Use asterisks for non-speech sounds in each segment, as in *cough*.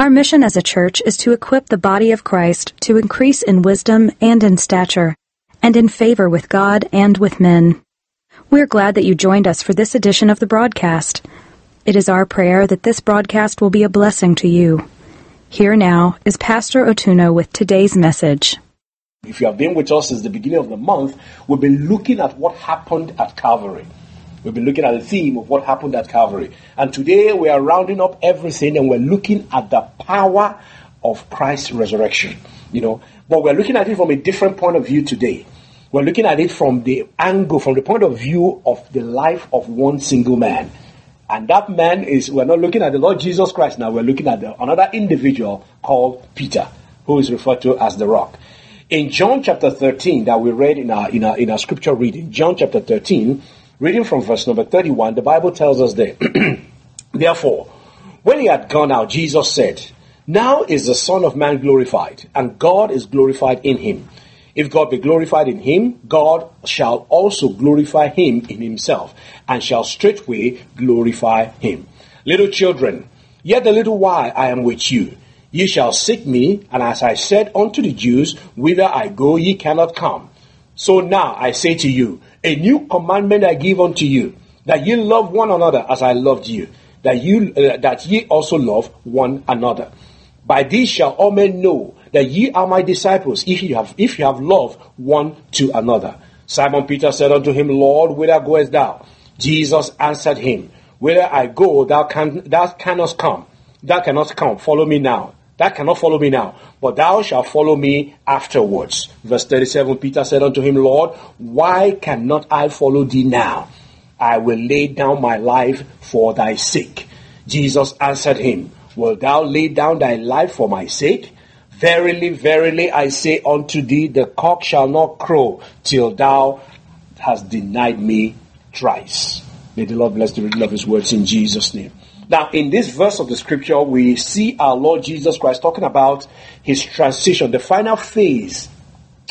Our mission as a church is to equip the body of Christ to increase in wisdom and in stature, and in favor with God and with men. We're glad that you joined us for this edition of the broadcast. It is our prayer that this broadcast will be a blessing to you. Here now is Pastor Otuno with today's message. If you have been with us since the beginning of the month, we've been looking at what happened at Calvary. We've been looking at the theme of what happened at Calvary. And today we are rounding up everything and we're looking at the power of Christ's resurrection. You know, but we're looking at it from a different point of view today. We're looking at it from the angle, from the point of view of the life of one single man. And that man is, we're not looking at the Lord Jesus Christ now, we're looking at the, another individual called Peter, who is referred to as the rock. In John chapter 13 that we read in our, in our, in our scripture reading, John chapter 13, reading from verse number 31, the Bible tells us there, *clears throat* Therefore, when he had gone out, Jesus said, Now is the Son of Man glorified, and God is glorified in him. If God be glorified in him, God shall also glorify him in himself, and shall straightway glorify him. Little children, yet a little while I am with you. Ye shall seek me, and as I said unto the Jews, whither I go ye cannot come. So now I say to you, a new commandment I give unto you, that ye love one another as I loved you, that you uh, that ye also love one another. By this shall all men know that ye are my disciples, if you have if you have love one to another. Simon Peter said unto him, Lord, whither goest thou? Jesus answered him, Whither I go, thou can thou cannot come. Thou cannot come. Follow me now. That cannot follow me now, but thou shalt follow me afterwards. Verse 37 Peter said unto him, Lord, why cannot I follow thee now? I will lay down my life for thy sake. Jesus answered him, Wilt thou lay down thy life for my sake? Verily, verily, I say unto thee, the cock shall not crow till thou hast denied me thrice. May the Lord bless the reading of his words in Jesus' name. Now, in this verse of the scripture, we see our Lord Jesus Christ talking about his transition, the final phase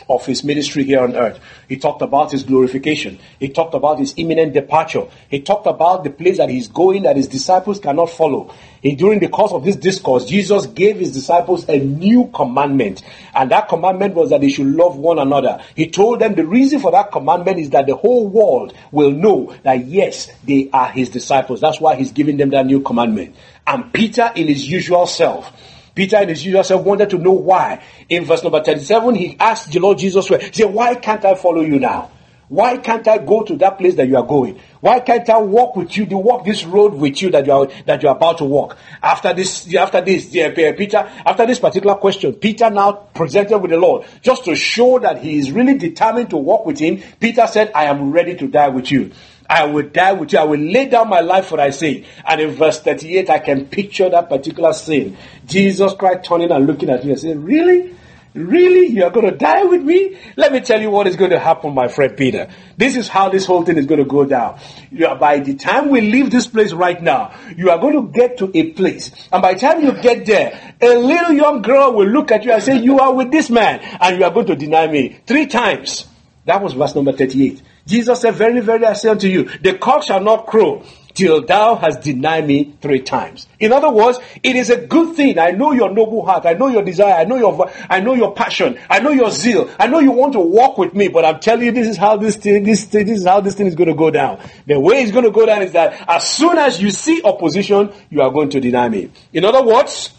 of his ministry here on earth. He talked about his glorification. He talked about his imminent departure. He talked about the place that he's going that his disciples cannot follow. He, during the course of this discourse, Jesus gave his disciples a new commandment. And that commandment was that they should love one another. He told them the reason for that commandment is that the whole world will know that yes, they are his disciples. That's why he's giving them that new commandment. And Peter, in his usual self, Peter and his usual self wanted to know why. In verse number 37, he asked the Lord Jesus, he said, Why can't I follow you now? Why can't I go to that place that you are going? Why can't I walk with you, to walk this road with you that you are that you are about to walk? After this, after this, Peter, after this particular question, Peter now presented with the Lord just to show that he is really determined to walk with him. Peter said, "I am ready to die with you." I will die with you. I will lay down my life for thy sake. And in verse 38, I can picture that particular scene. Jesus Christ turning and looking at me and saying, Really? Really? You are going to die with me? Let me tell you what is going to happen, my friend Peter. This is how this whole thing is going to go down. Are, by the time we leave this place right now, you are going to get to a place. And by the time you get there, a little young girl will look at you and say, You are with this man. And you are going to deny me three times. That was verse number 38. Jesus said, Very, very, I say unto you, the cock shall not crow till thou hast denied me three times. In other words, it is a good thing. I know your noble heart. I know your desire. I know your, I know your passion. I know your zeal. I know you want to walk with me, but I'm telling you, this is how this thing, this, this is how this thing is going to go down. The way it's going to go down is that as soon as you see opposition, you are going to deny me. In other words,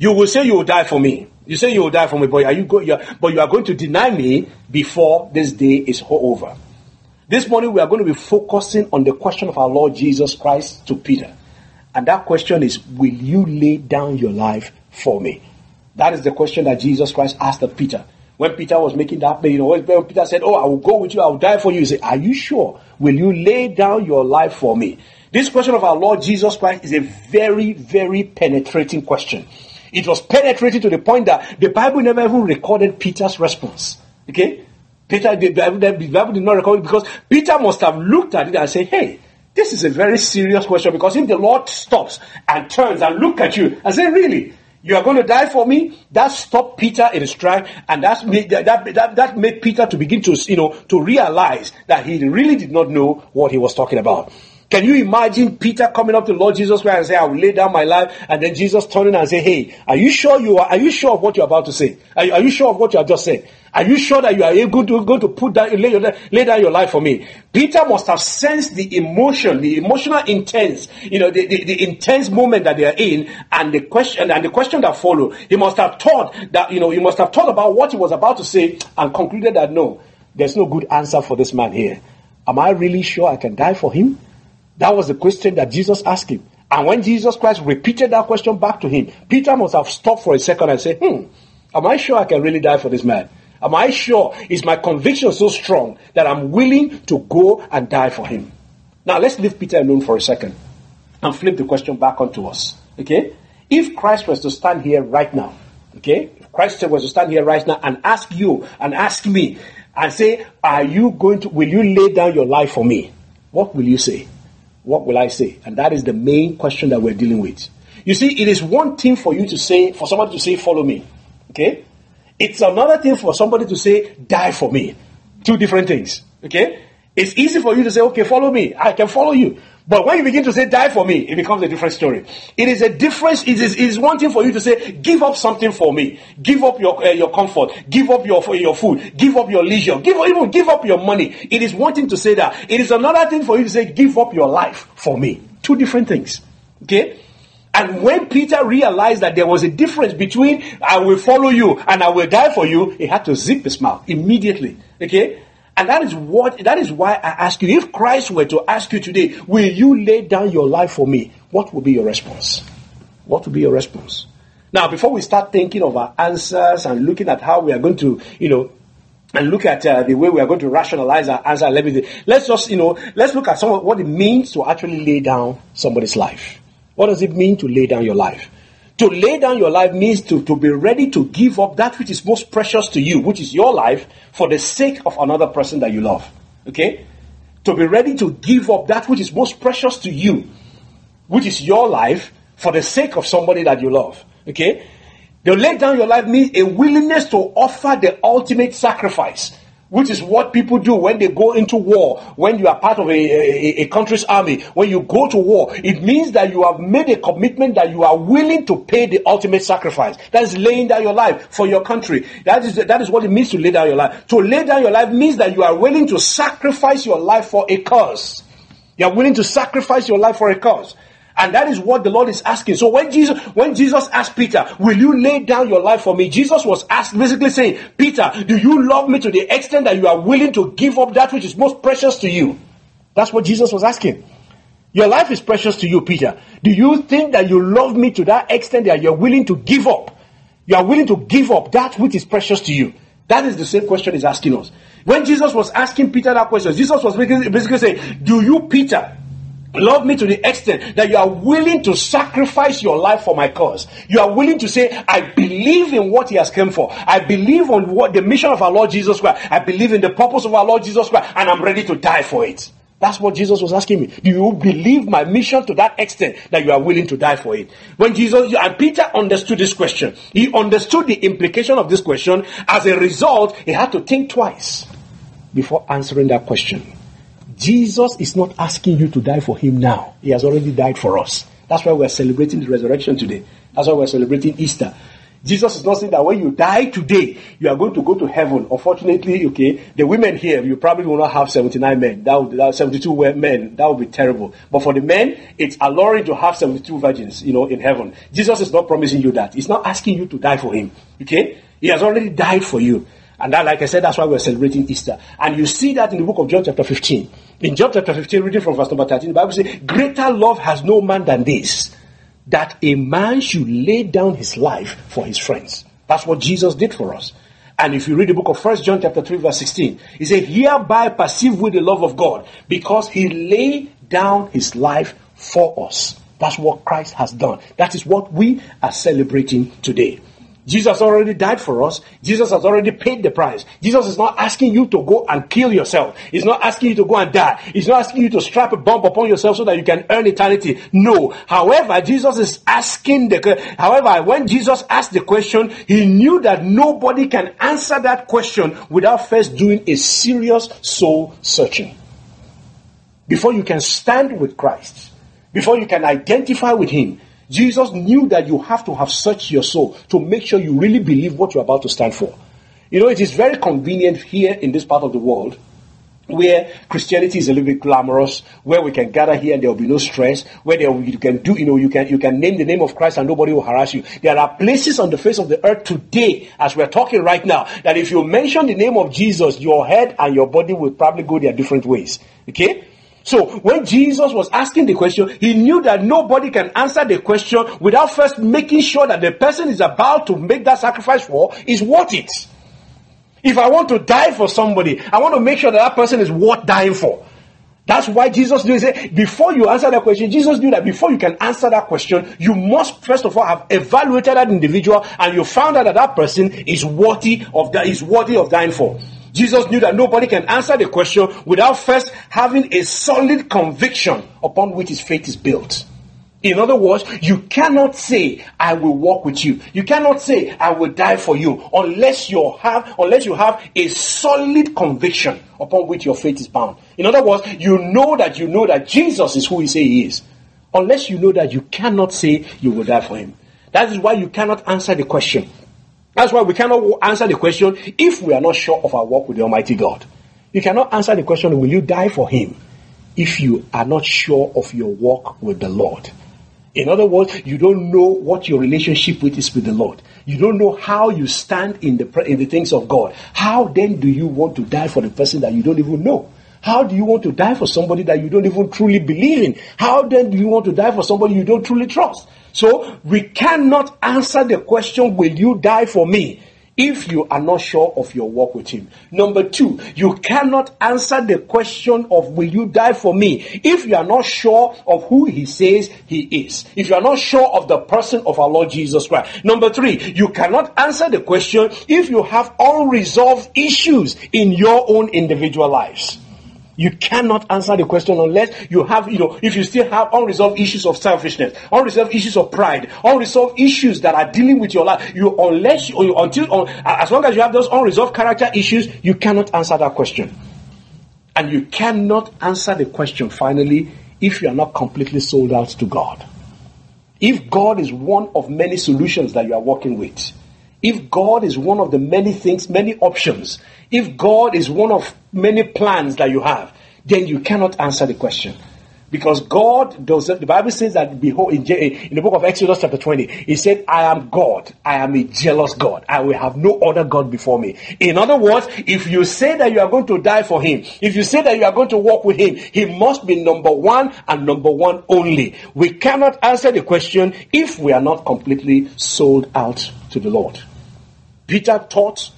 you will say you will die for me. You say you will die for me, but are you but you are going to deny me before this day is over. This morning we are going to be focusing on the question of our Lord Jesus Christ to Peter. And that question is, will you lay down your life for me? That is the question that Jesus Christ asked of Peter. When Peter was making that, you know, when Peter said, Oh, I will go with you, I will die for you, he said, Are you sure? Will you lay down your life for me? This question of our Lord Jesus Christ is a very, very penetrating question. It was penetrating to the point that the Bible never even recorded Peter's response. Okay? Peter, the Bible, the Bible did not record it because Peter must have looked at it and said, hey, this is a very serious question because if the Lord stops and turns and look at you and say, really, you are going to die for me? That stopped Peter in his track, and that's made, that, that, that made Peter to begin to, you know, to realize that he really did not know what he was talking about. Can you imagine Peter coming up to Lord Jesus Christ and say, I will lay down my life, and then Jesus turning and say, Hey, are you sure you are are you sure of what you're about to say? Are you, are you sure of what you have just said? Are you sure that you are able to going to put down lay, lay down your life for me? Peter must have sensed the emotion, the emotional intense, you know, the, the, the intense moment that they are in, and the question and the question that followed. He must have thought that, you know, he must have thought about what he was about to say and concluded that no, there's no good answer for this man here. Am I really sure I can die for him? That was the question that Jesus asked him. And when Jesus Christ repeated that question back to him, Peter must have stopped for a second and said, Hmm, am I sure I can really die for this man? Am I sure? Is my conviction so strong that I'm willing to go and die for him? Now let's leave Peter alone for a second and flip the question back onto us. Okay? If Christ was to stand here right now, okay? If Christ was to stand here right now and ask you and ask me and say, Are you going to, will you lay down your life for me? What will you say? What will I say? And that is the main question that we're dealing with. You see, it is one thing for you to say, for somebody to say, follow me. Okay? It's another thing for somebody to say, die for me. Two different things. Okay? It's easy for you to say, okay, follow me. I can follow you. But when you begin to say, die for me, it becomes a different story. It is a difference. It is, it is one thing for you to say, give up something for me. Give up your, uh, your comfort. Give up your, your food. Give up your leisure. Give, even give up your money. It is one thing to say that. It is another thing for you to say, give up your life for me. Two different things. Okay? And when Peter realized that there was a difference between I will follow you and I will die for you, he had to zip his mouth immediately. Okay? And that is what that is why I ask you, if Christ were to ask you today, will you lay down your life for me? What would be your response? What would be your response? Now, before we start thinking of our answers and looking at how we are going to, you know, and look at uh, the way we are going to rationalize our answer and everything, let's just, you know, let's look at some of what it means to actually lay down somebody's life. What does it mean to lay down your life? To lay down your life means to, to be ready to give up that which is most precious to you, which is your life, for the sake of another person that you love. Okay? To be ready to give up that which is most precious to you, which is your life, for the sake of somebody that you love. Okay? To lay down your life means a willingness to offer the ultimate sacrifice which is what people do when they go into war. When you are part of a, a, a, country's army, when you go to war, it means that you have made a commitment that you are willing to pay the ultimate sacrifice. That is laying down your life for your country. That is, that is what it means to lay down your life. To lay down your life means that you are willing to sacrifice your life for a cause. You are willing to sacrifice your life for a cause. And that is what the Lord is asking. So when Jesus, when Jesus asked Peter, will you lay down your life for me? Jesus was asked, basically saying, Peter, do you love me to the extent that you are willing to give up that which is most precious to you? That's what Jesus was asking. Your life is precious to you, Peter. Do you think that you love me to that extent that you're willing to give up? You are willing to give up that which is precious to you. That is the same question he's asking us. When Jesus was asking Peter that question, Jesus was basically saying, Do you, Peter, love me to the extent that you are willing to sacrifice your life for my cause. You are willing to say, I believe in what he has come for. I believe on what the mission of our Lord Jesus Christ. I believe in the purpose of our Lord Jesus Christ and I'm ready to die for it. That's what Jesus was asking me. Do you believe my mission to that extent that you are willing to die for it? When Jesus and Peter understood this question, he understood the implication of this question. As a result, he had to think twice before answering that question. Jesus is not asking you to die for him now. He has already died for us. That's why we're celebrating the resurrection today. That's why we're celebrating Easter. Jesus is not saying that when you die today, you are going to go to heaven. Unfortunately, okay, the women here, you probably will not have 79 men. That would, that 72 men. That would be terrible. But for the men, it's alluring to have 72 virgins, you know, in heaven. Jesus is not promising you that. He's not asking you to die for him. Okay? He has already died for you. And that, like I said, that's why we're celebrating Easter. And you see that in the book of John, chapter 15. In John chapter 15, reading from verse number 13, the Bible says, Greater love has no man than this, that a man should lay down his life for his friends. That's what Jesus did for us. And if you read the book of First John chapter 3, verse 16, he said, Hereby perceive we the love of God, because he laid down his life for us. That's what Christ has done. That is what we are celebrating today. Jesus already died for us. Jesus has already paid the price. Jesus is not asking you to go and kill yourself. He's not asking you to go and die. He's not asking you to strap a bomb upon yourself so that you can earn eternity. No. However, Jesus is asking the, however, when Jesus asked the question, he knew that nobody can answer that question without first doing a serious soul searching. Before you can stand with Christ, before you can identify with Him, Jesus knew that you have to have searched your soul to make sure you really believe what you're about to stand for. You know, it is very convenient here in this part of the world where Christianity is a little bit glamorous, where we can gather here and there will be no stress, where there, you can do, you know, you can you can name the name of Christ and nobody will harass you. There are places on the face of the earth today, as we're talking right now, that if you mention the name of Jesus, your head and your body will probably go their different ways. Okay? So when Jesus was asking the question, he knew that nobody can answer the question without first making sure that the person is about to make that sacrifice for is worth it. If I want to die for somebody, I want to make sure that that person is worth dying for. That's why Jesus knew. Say, before you answer that question, Jesus knew that before you can answer that question, you must first of all have evaluated that individual, and you found out that that person is worthy of that is worthy of dying for. Jesus knew that nobody can answer the question without first having a solid conviction upon which his faith is built. In other words, you cannot say, I will walk with you. You cannot say, I will die for you unless you have, unless you have a solid conviction upon which your faith is bound. In other words, you know that you know that Jesus is who he say he is. Unless you know that you cannot say you will die for him. That is why you cannot answer the question. That's why we cannot answer the question if we are not sure of our walk with the Almighty God. You cannot answer the question, will you die for Him, if you are not sure of your walk with the Lord. In other words, you don't know what your relationship with is with the Lord. You don't know how you stand in the in the things of God. How then do you want to die for the person that you don't even know? How do you want to die for somebody that you don't even truly believe in? How then do you want to die for somebody you don't truly trust? So we cannot answer the question, will you die for me? If you are not sure of your walk with him. Number two, you cannot answer the question of will you die for me if you are not sure of who he says he is. If you are not sure of the person of our Lord Jesus Christ. Number three, you cannot answer the question if you have unresolved issues in your own individual lives. You cannot answer the question unless you have, you know, if you still have unresolved issues of selfishness, unresolved issues of pride, unresolved issues that are dealing with your life. You, unless you, until, as long as you have those unresolved character issues, you cannot answer that question. And you cannot answer the question finally if you are not completely sold out to God. If God is one of many solutions that you are working with, if God is one of the many things, many options, if God is one of many plans that you have, then you cannot answer the question. Because God does, the Bible says that, behold, in, in, the book of Exodus chapter 20, He said, I am God. I am a jealous God. I will have no other God before me. In other words, if you say that you are going to die for Him, if you say that you are going to walk with Him, He must be number one and number one only. We cannot answer the question if we are not completely sold out to the Lord. Peter taught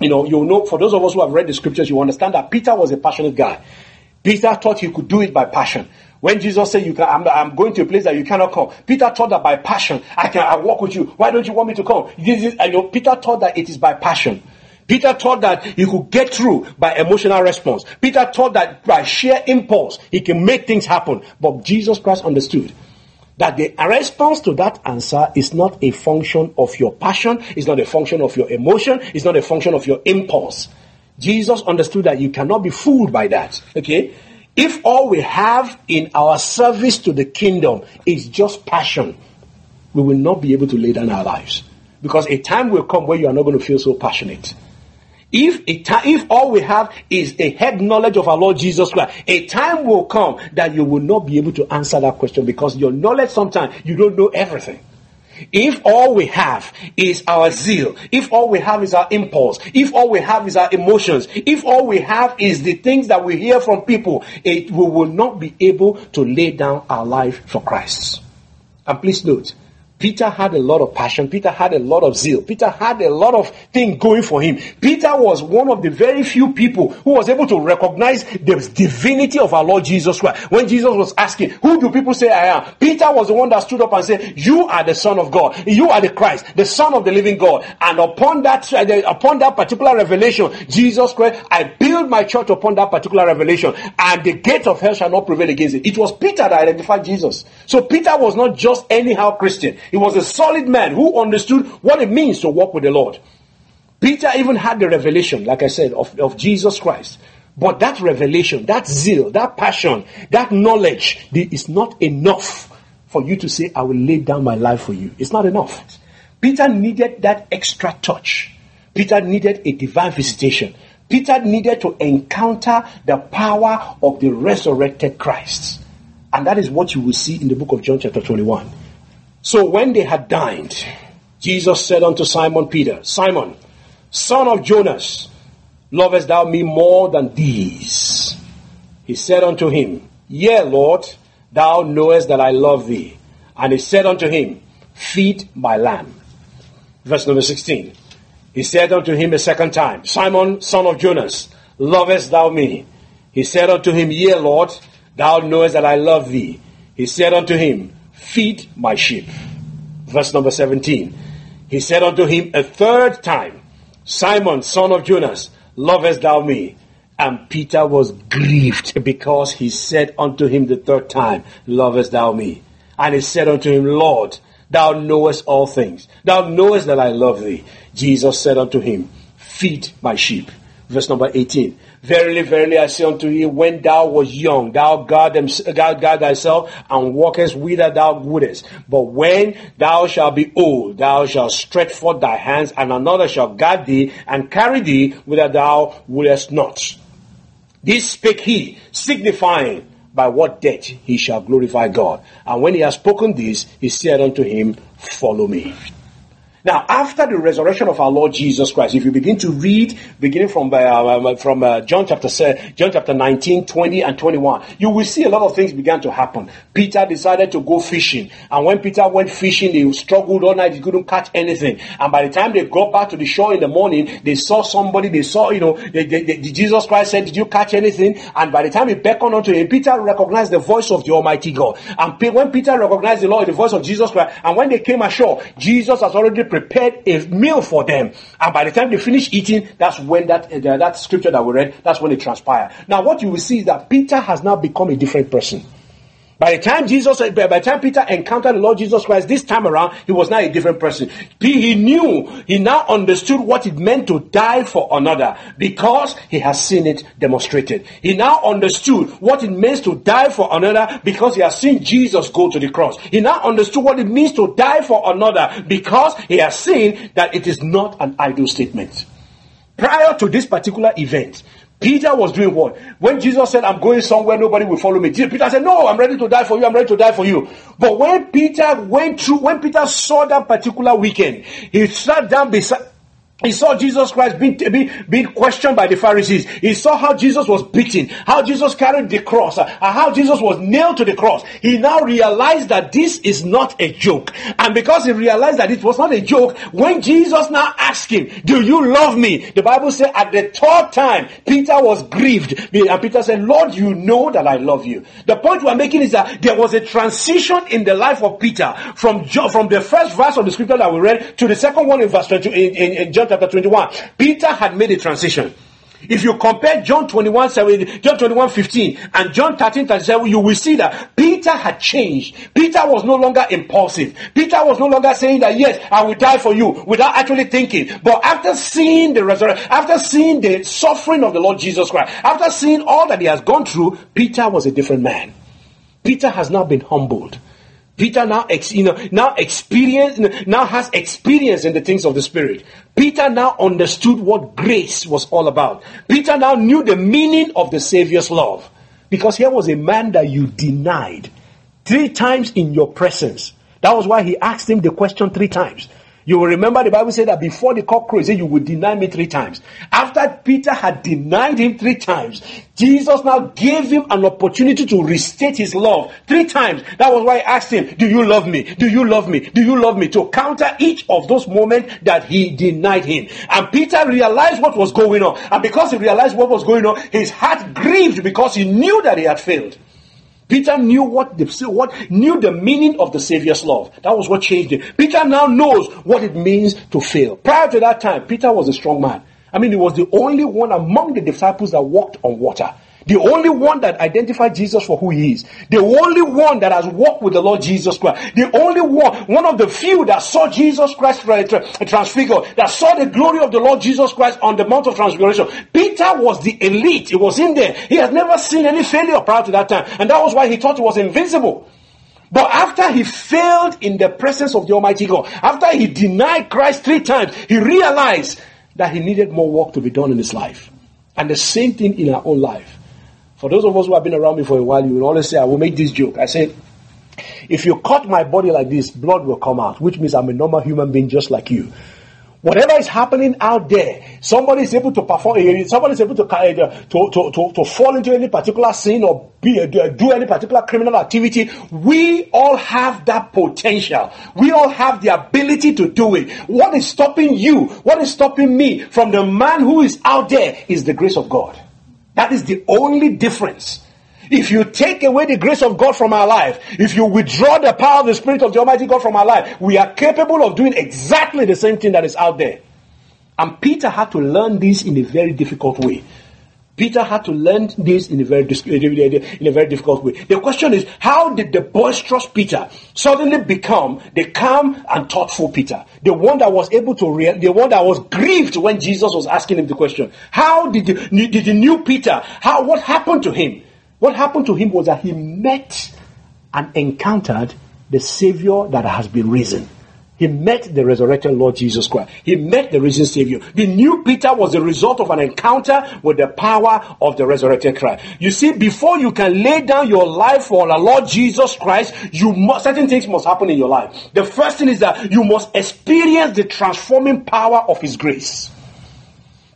you know, you know, for those of us who have read the scriptures, you understand that Peter was a passionate guy. Peter thought he could do it by passion. When Jesus said, "You can," I'm, I'm, going to a place that you cannot come. Peter thought that by passion, I can, I walk with you. Why don't you want me to come? This is, I know Peter thought that it is by passion. Peter thought that he could get through by emotional response. Peter thought that by sheer impulse he can make things happen. But Jesus Christ understood that the response to that answer is not a function of your passion, it's not a function of your emotion, it's not a function of your impulse. Jesus understood that you cannot be fooled by that. Okay? If all we have in our service to the kingdom is just passion, we will not be able to lay down our lives. Because a time will come where you are not going to feel so passionate. If, if all we have is a head knowledge of our Lord Jesus Christ, a time will come that you will not be able to answer that question because your knowledge sometimes you don't know everything. If all we have is our zeal, if all we have is our impulse, if all we have is our emotions, if all we have is the things that we hear from people, it, we will not be able to lay down our life for Christ. And please note, Peter had a lot of passion. Peter had a lot of zeal. Peter had a lot of things going for him. Peter was one of the very few people who was able to recognize the divinity of our Lord Jesus Christ. When Jesus was asking, who do people say I am? Peter was the one that stood up and said, you are the son of God. You are the Christ, the son of the living God. And upon that, uh, upon that particular revelation, Jesus Christ, I build my church upon that particular revelation and the gate of hell shall not prevail against it. It was Peter that identified Jesus. So Peter was not just anyhow Christian. He was a solid man who understood what it means to walk with the Lord. Peter even had the revelation, like I said, of, of Jesus Christ. But that revelation, that zeal, that passion, that knowledge is not enough for you to say, I will lay down my life for you. It's not enough. Peter needed that extra touch. Peter needed a divine visitation. Peter needed to encounter the power of the resurrected Christ. And that is what you will see in the book of John, chapter 21. So when they had dined, Jesus said unto Simon Peter, Simon, son of Jonas, lovest thou me more than these? He said unto him, Yea, Lord, thou knowest that I love thee. And he said unto him, Feed my lamb. Verse number 16. He said unto him a second time, Simon, son of Jonas, lovest thou me? He said unto him, Yea, Lord, thou knowest that I love thee. He said unto him, Feed my sheep. Verse number 17. He said unto him a third time, Simon, son of Jonas, lovest thou me? And Peter was grieved because he said unto him the third time, Lovest thou me? And he said unto him, Lord, thou knowest all things. Thou knowest that I love thee. Jesus said unto him, Feed my sheep. Verse number 18. Verily, verily, I say unto you, when thou was young, thou guard, them, thyself and walkest whither thou wouldest. But when thou shalt be old, thou shalt stretch forth thy hands, and another shall guard thee and carry thee whither thou wouldest not. This spake he, signifying by what death he shall glorify God. And when he has spoken this, he said unto him, Follow me. Now, after the resurrection of our Lord Jesus Christ, if you begin to read, beginning from uh, um, from uh, John chapter John chapter 19, 20, and 21, you will see a lot of things began to happen. Peter decided to go fishing, and when Peter went fishing, he struggled all night; he couldn't catch anything. And by the time they got back to the shore in the morning, they saw somebody. They saw, you know, they, they, they, Jesus Christ said, "Did you catch anything?" And by the time he beckoned unto him, Peter recognized the voice of the Almighty God. And when Peter recognized the Lord, the voice of Jesus Christ, and when they came ashore, Jesus has already prepared a meal for them. And by the time they finish eating, that's when that, uh, that scripture that we read, that's when it transpired. Now, what you will see is that Peter has now become a different person. By the time Jesus, uh, by the time Peter encountered the Lord Jesus Christ this time around, he was now a different person. He knew, he now understood what it meant to die for another because he has seen it demonstrated. He now understood what it means to die for another because he has seen Jesus go to the cross. He now understood what it means to die for another because he has seen that it is not an idle statement. Prior to this particular event, Peter was doing what? When Jesus said, I'm going somewhere, nobody will follow me. Peter said, No, I'm ready to die for you. I'm ready to die for you. But when Peter went through, when Peter saw that particular weekend, he sat down beside, he saw Jesus Christ being, being, being, questioned by the Pharisees. He saw how Jesus was beaten, how Jesus carried the cross, uh, and how Jesus was nailed to the cross. He now realized that this is not a joke. And because he realized that it was not a joke, when Jesus now asked him, Do you love me? The Bible said at the third time, Peter was grieved. And Peter said, Lord, you know that I love you. The point we're making is that there was a transition in the life of Peter from, from the first verse of the scripture that we read to the second one in verse 20, in, in, in John chapter 21, Peter had made a transition. If you compare John 21, 7, John 21, 15 and John 13, 37, you will see that Peter had changed. Peter was no longer impulsive. Peter was no longer saying that, yes, I will die for you without actually thinking. But after seeing the resurrection, after seeing the suffering of the Lord Jesus Christ, after seeing all that he has gone through, Peter was a different man. Peter has now been humbled. Peter now, ex, you know, now experience, now has experience in the things of the Spirit. Peter now understood what grace was all about. Peter now knew the meaning of the Savior's love. Because here was a man that you denied three times in your presence. That was why he asked him the question three times. You will remember the Bible said that before the cock crows, you would deny me three times. After Peter had denied him three times, Jesus now gave him an opportunity to restate his love three times. That was why I asked him, Do you love me? Do you love me? Do you love me? To counter each of those moments that he denied him. And Peter realized what was going on. And because he realized what was going on, his heart grieved because he knew that he had failed. Peter knew what the what knew the meaning of the Savior's love. That was what changed him. Peter now knows what it means to fail. Prior to that time, Peter was a strong man. I mean, he was the only one among the disciples that walked on water. The only one that identified Jesus for who he is. The only one that has walked with the Lord Jesus Christ. The only one, one of the few that saw Jesus Christ transfigured, that saw the glory of the Lord Jesus Christ on the Mount of Transfiguration. Peter was the elite. He was in there. He had never seen any failure prior to that time. And that was why he thought he was invincible. But after he failed in the presence of the Almighty God, after he denied Christ three times, he realized that he needed more work to be done in his life. And the same thing in our own life. For those of us who have been around me for a while, you will always say, I will make this joke. I said, if you cut my body like this, blood will come out, which means I'm a normal human being just like you. Whatever is happening out there, somebody is able to perform, eh, somebody is able to, to, to, to, to fall into any particular sin or be, do any particular criminal activity. We all have that potential. We all have the ability to do it. What is stopping you? What is stopping me from the man who is out there is the grace of God. That is the only difference. If you take away the grace of God from our life, if you withdraw the power of the Spirit of the Almighty God from our life, we are capable of doing exactly the same thing that is out there. And Peter had to learn this in a very difficult way. Peter had to learn this in a very in a very difficult way. The question is, how did the boisterous Peter suddenly become the calm and thoughtful Peter, the one that was able to real, the one that was grieved when Jesus was asking him the question? How did the, did the new Peter? How what happened to him? What happened to him was that he met and encountered the Savior that has been risen. He met the resurrected Lord Jesus Christ. He met the risen Savior. The new Peter was the result of an encounter with the power of the resurrected Christ. You see, before you can lay down your life for the Lord Jesus Christ, you must, certain things must happen in your life. The first thing is that you must experience the transforming power of His grace.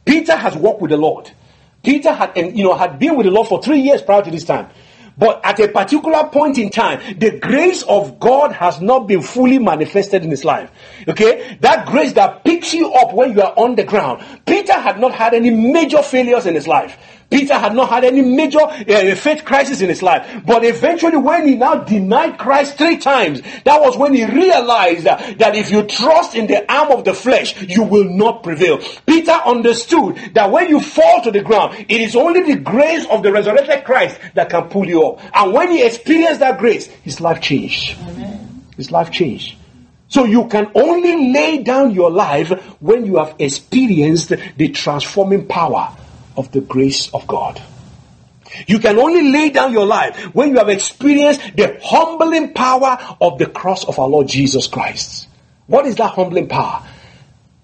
Peter has walked with the Lord. Peter had, you know, had been with the Lord for three years prior to this time. But at a particular point in time, the grace of God has not been fully manifested in his life. Okay? That grace that picks you up when you are on the ground. Peter had not had any major failures in his life. Peter had not had any major uh, faith crisis in his life. But eventually, when he now denied Christ three times, that was when he realized that, that if you trust in the arm of the flesh, you will not prevail. Peter understood that when you fall to the ground, it is only the grace of the resurrected Christ that can pull you up. And when he experienced that grace, his life changed. Amen. His life changed. So you can only lay down your life when you have experienced the transforming power of the grace of God. You can only lay down your life when you have experienced the humbling power of the cross of our Lord Jesus Christ. What is that humbling power?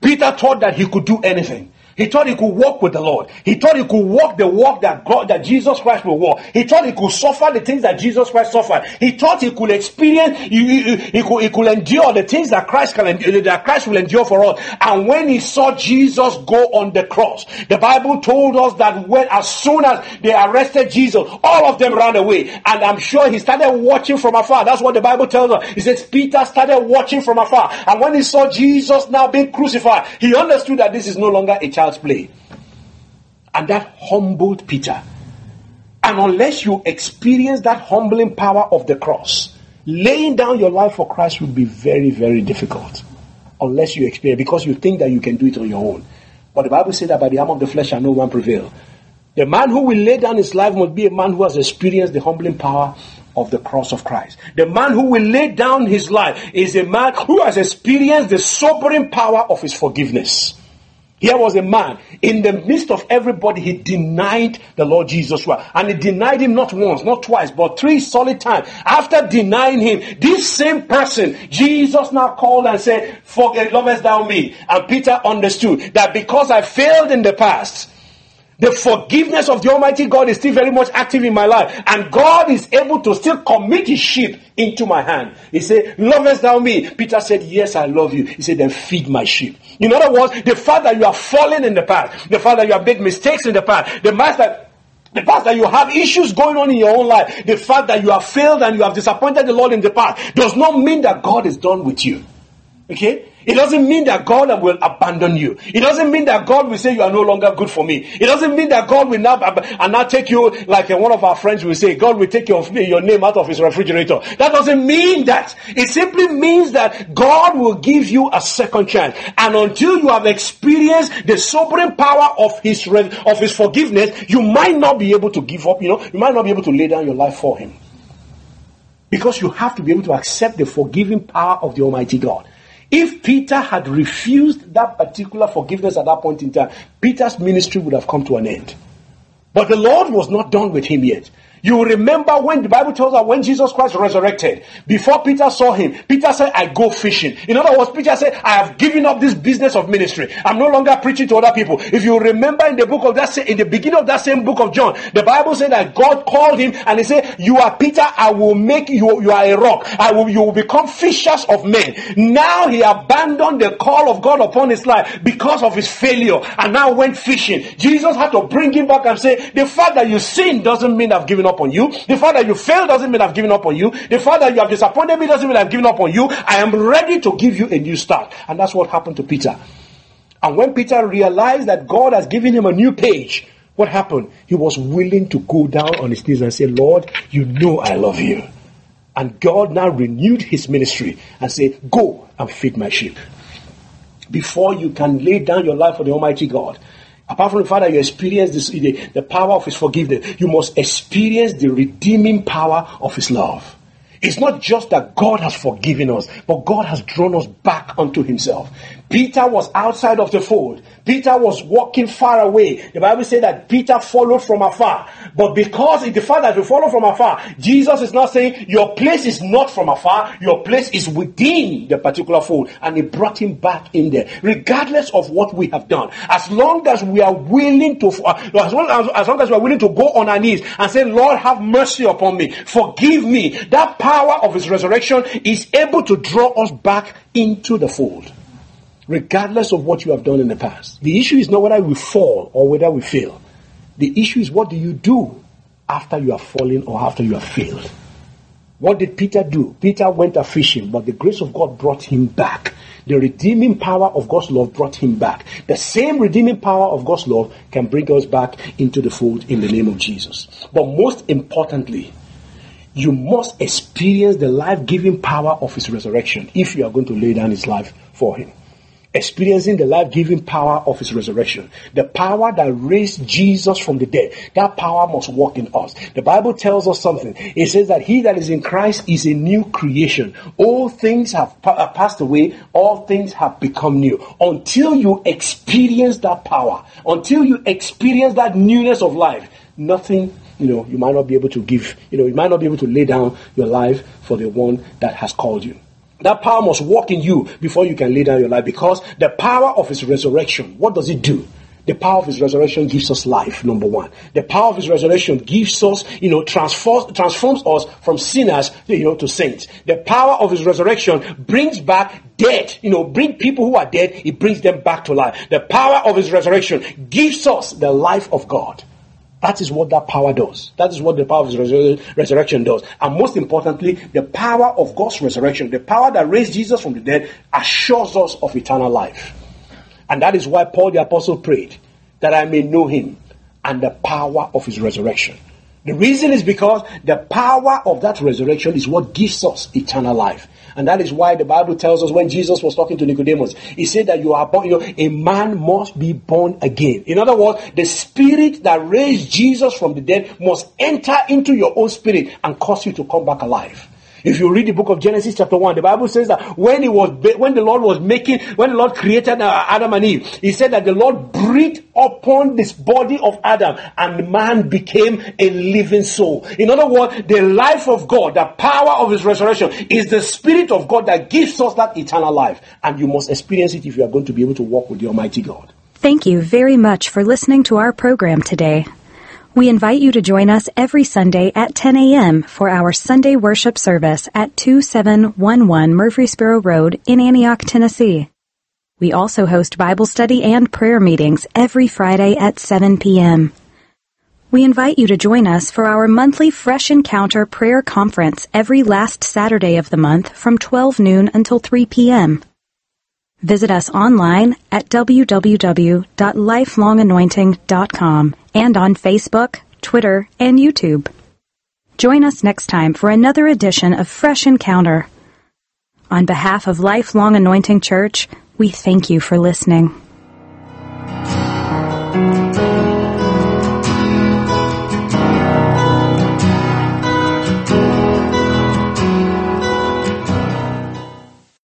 Peter thought that he could do anything. He thought he could walk with the Lord. He thought he could walk the walk that God, that Jesus Christ will walk. He thought he could suffer the things that Jesus Christ suffered. He thought he could experience, he, he, he, could, he could endure the things that Christ can that Christ will endure for us. And when he saw Jesus go on the cross, the Bible told us that when, as soon as they arrested Jesus, all of them ran away. And I'm sure he started watching from afar. That's what the Bible tells us. He says Peter started watching from afar. And when he saw Jesus now being crucified, he understood that this is no longer a child child's play. And that humbled Peter. And unless you experience that humbling power of the cross, laying down your life for Christ will be very, very difficult. Unless you experience, because you think that you can do it on your own. But the Bible says that by the arm of the flesh shall no man prevail. The man who will lay down his life must be a man who has experienced the humbling power of the cross of Christ. The man who will lay down his life is a man who has experienced the sobering power of his forgiveness. Here was a man in the midst of everybody, he denied the Lord Jesus Christ. And he denied him not once, not twice, but three solid times. After denying him, this same person, Jesus now called and said, Forget, lovest thou me? And Peter understood that because I failed in the past, The forgiveness of the Almighty God is still very much active in my life. And God is able to still commit his sheep into my hand. He said, Lovest thou me? Peter said, Yes, I love you. He said, Then feed my sheep. In other words, the fact that you have fallen in the past, the fact that you have made mistakes in the past, the master the fact that you have issues going on in your own life, the fact that you have failed and you have disappointed the Lord in the past, does not mean that God is done with you. Okay? It doesn't mean that God will abandon you. It doesn't mean that God will say you are no longer good for me. It doesn't mean that God will now and now take you like uh, one of our friends will say, God will take your, your name out of his refrigerator. That doesn't mean that. It simply means that God will give you a second chance. And until you have experienced the sobering power of his of his forgiveness, you might not be able to give up, you know, you might not be able to lay down your life for him. Because you have to be able to accept the forgiving power of the Almighty God. If Peter had refused that particular forgiveness at that point in time, Peter's ministry would have come to an end. But the Lord was not done with him yet. You remember when the Bible tells us when Jesus Christ resurrected, before Peter saw him, Peter said, I go fishing. In other words, Peter said, I have given up this business of ministry. I'm no longer preaching to other people. If you remember in the book of that, in the beginning of that same book of John, the Bible said that God called him and he said, You are Peter, I will make you, you are a rock. I will, you will become fishers of men. Now he abandoned the call of God upon his life because of his failure and now went fishing. Jesus had to bring him back and say, The fact that you sin doesn't mean I've given up on you. The fact that you failed doesn't mean I've given up on you. The fact that you have disappointed me doesn't mean I've given up on you. I am ready to give you a new start. And that's what happened to Peter. And when Peter realized that God has given him a new page, what happened? He was willing to go down on his knees and say, Lord, you know I love you. And God now renewed his ministry and said, Go and feed my sheep. Before you can lay down your life for the Almighty God, Apart from the fact that you experience this, the, the power of His forgiveness, you must experience the redeeming power of His love. It's not just that God has forgiven us, but God has drawn us back unto Himself. Peter was outside of the fold. Peter was walking far away. The Bible says that Peter followed from afar. But because the fact that we follow from afar, Jesus is not saying your place is not from afar, your place is within the particular fold. And he brought him back in there, regardless of what we have done. As long as we are willing to, uh, as long as, as long as we are willing to go on our knees and say, Lord, have mercy upon me, forgive me, that power of his resurrection is able to draw us back into the fold regardless of what you have done in the past. The issue is not whether we fall or whether we fail. The issue is what do you do after you have fallen or after you have failed. What did Peter do? Peter went a fishing, but the grace of God brought him back. The redeeming power of God's love brought him back. The same redeeming power of God's love can bring us back into the fold in the name of Jesus. But most importantly, you must experience the life giving power of his resurrection if you are going to lay down his life for him experiencing the life giving power of his resurrection. The power that raised Jesus from the dead. That power must work in us. The Bible tells us something. It says that he that is in Christ is a new creation. All things have uh, passed away. All things have become new. Until you experience that power, until you experience that newness of life, nothing you know, you might not be able to give, you know, you might not be able to lay down your life for the one that has called you. That power must work in you before you can lay down your life because the power of his resurrection, what does it do? The power of his resurrection gives us life, number one. The power of his resurrection gives us, you know, transforms, transforms us from sinners, you know, to saints. The power of his resurrection brings back dead, you know, bring people who are dead, it brings them back to life. The power of his resurrection gives us the life of God. That is what that power does. That is what the power of his resurrection does. And most importantly, the power of God's resurrection, the power that raised Jesus from the dead, assures us of eternal life. And that is why Paul the Apostle prayed that I may know him and the power of his resurrection. The reason is because the power of that resurrection is what gives us eternal life. And that is why the Bible tells us when Jesus was talking to Nicodemus, he said that you are born, you know, a man must be born again. In other words, the spirit that raised Jesus from the dead must enter into your own spirit and cause you to come back alive. If you read the book of Genesis chapter 1, the Bible says that when he was, when the Lord was making, when the Lord created uh, Adam and Eve, he said that the Lord breathed upon this body of Adam and man became a living soul. In other words, the life of God, the power of his resurrection is the spirit of God that gives us that eternal life. And you must experience it if you are going to be able to walk with the Almighty God. Thank you very much for listening to our program today. We invite you to join us every Sunday at 10 a.m. for our Sunday worship service at 2711 Murfreesboro Road in Antioch, Tennessee. We also host Bible study and prayer meetings every Friday at 7 p.m. We invite you to join us for our monthly Fresh Encounter Prayer Conference every last Saturday of the month from 12 noon until 3 p.m. Visit us online at www.lifelonganointing.com and on Facebook, Twitter, and YouTube. Join us next time for another edition of Fresh Encounter. On behalf of Lifelong Anointing Church, we thank you for listening.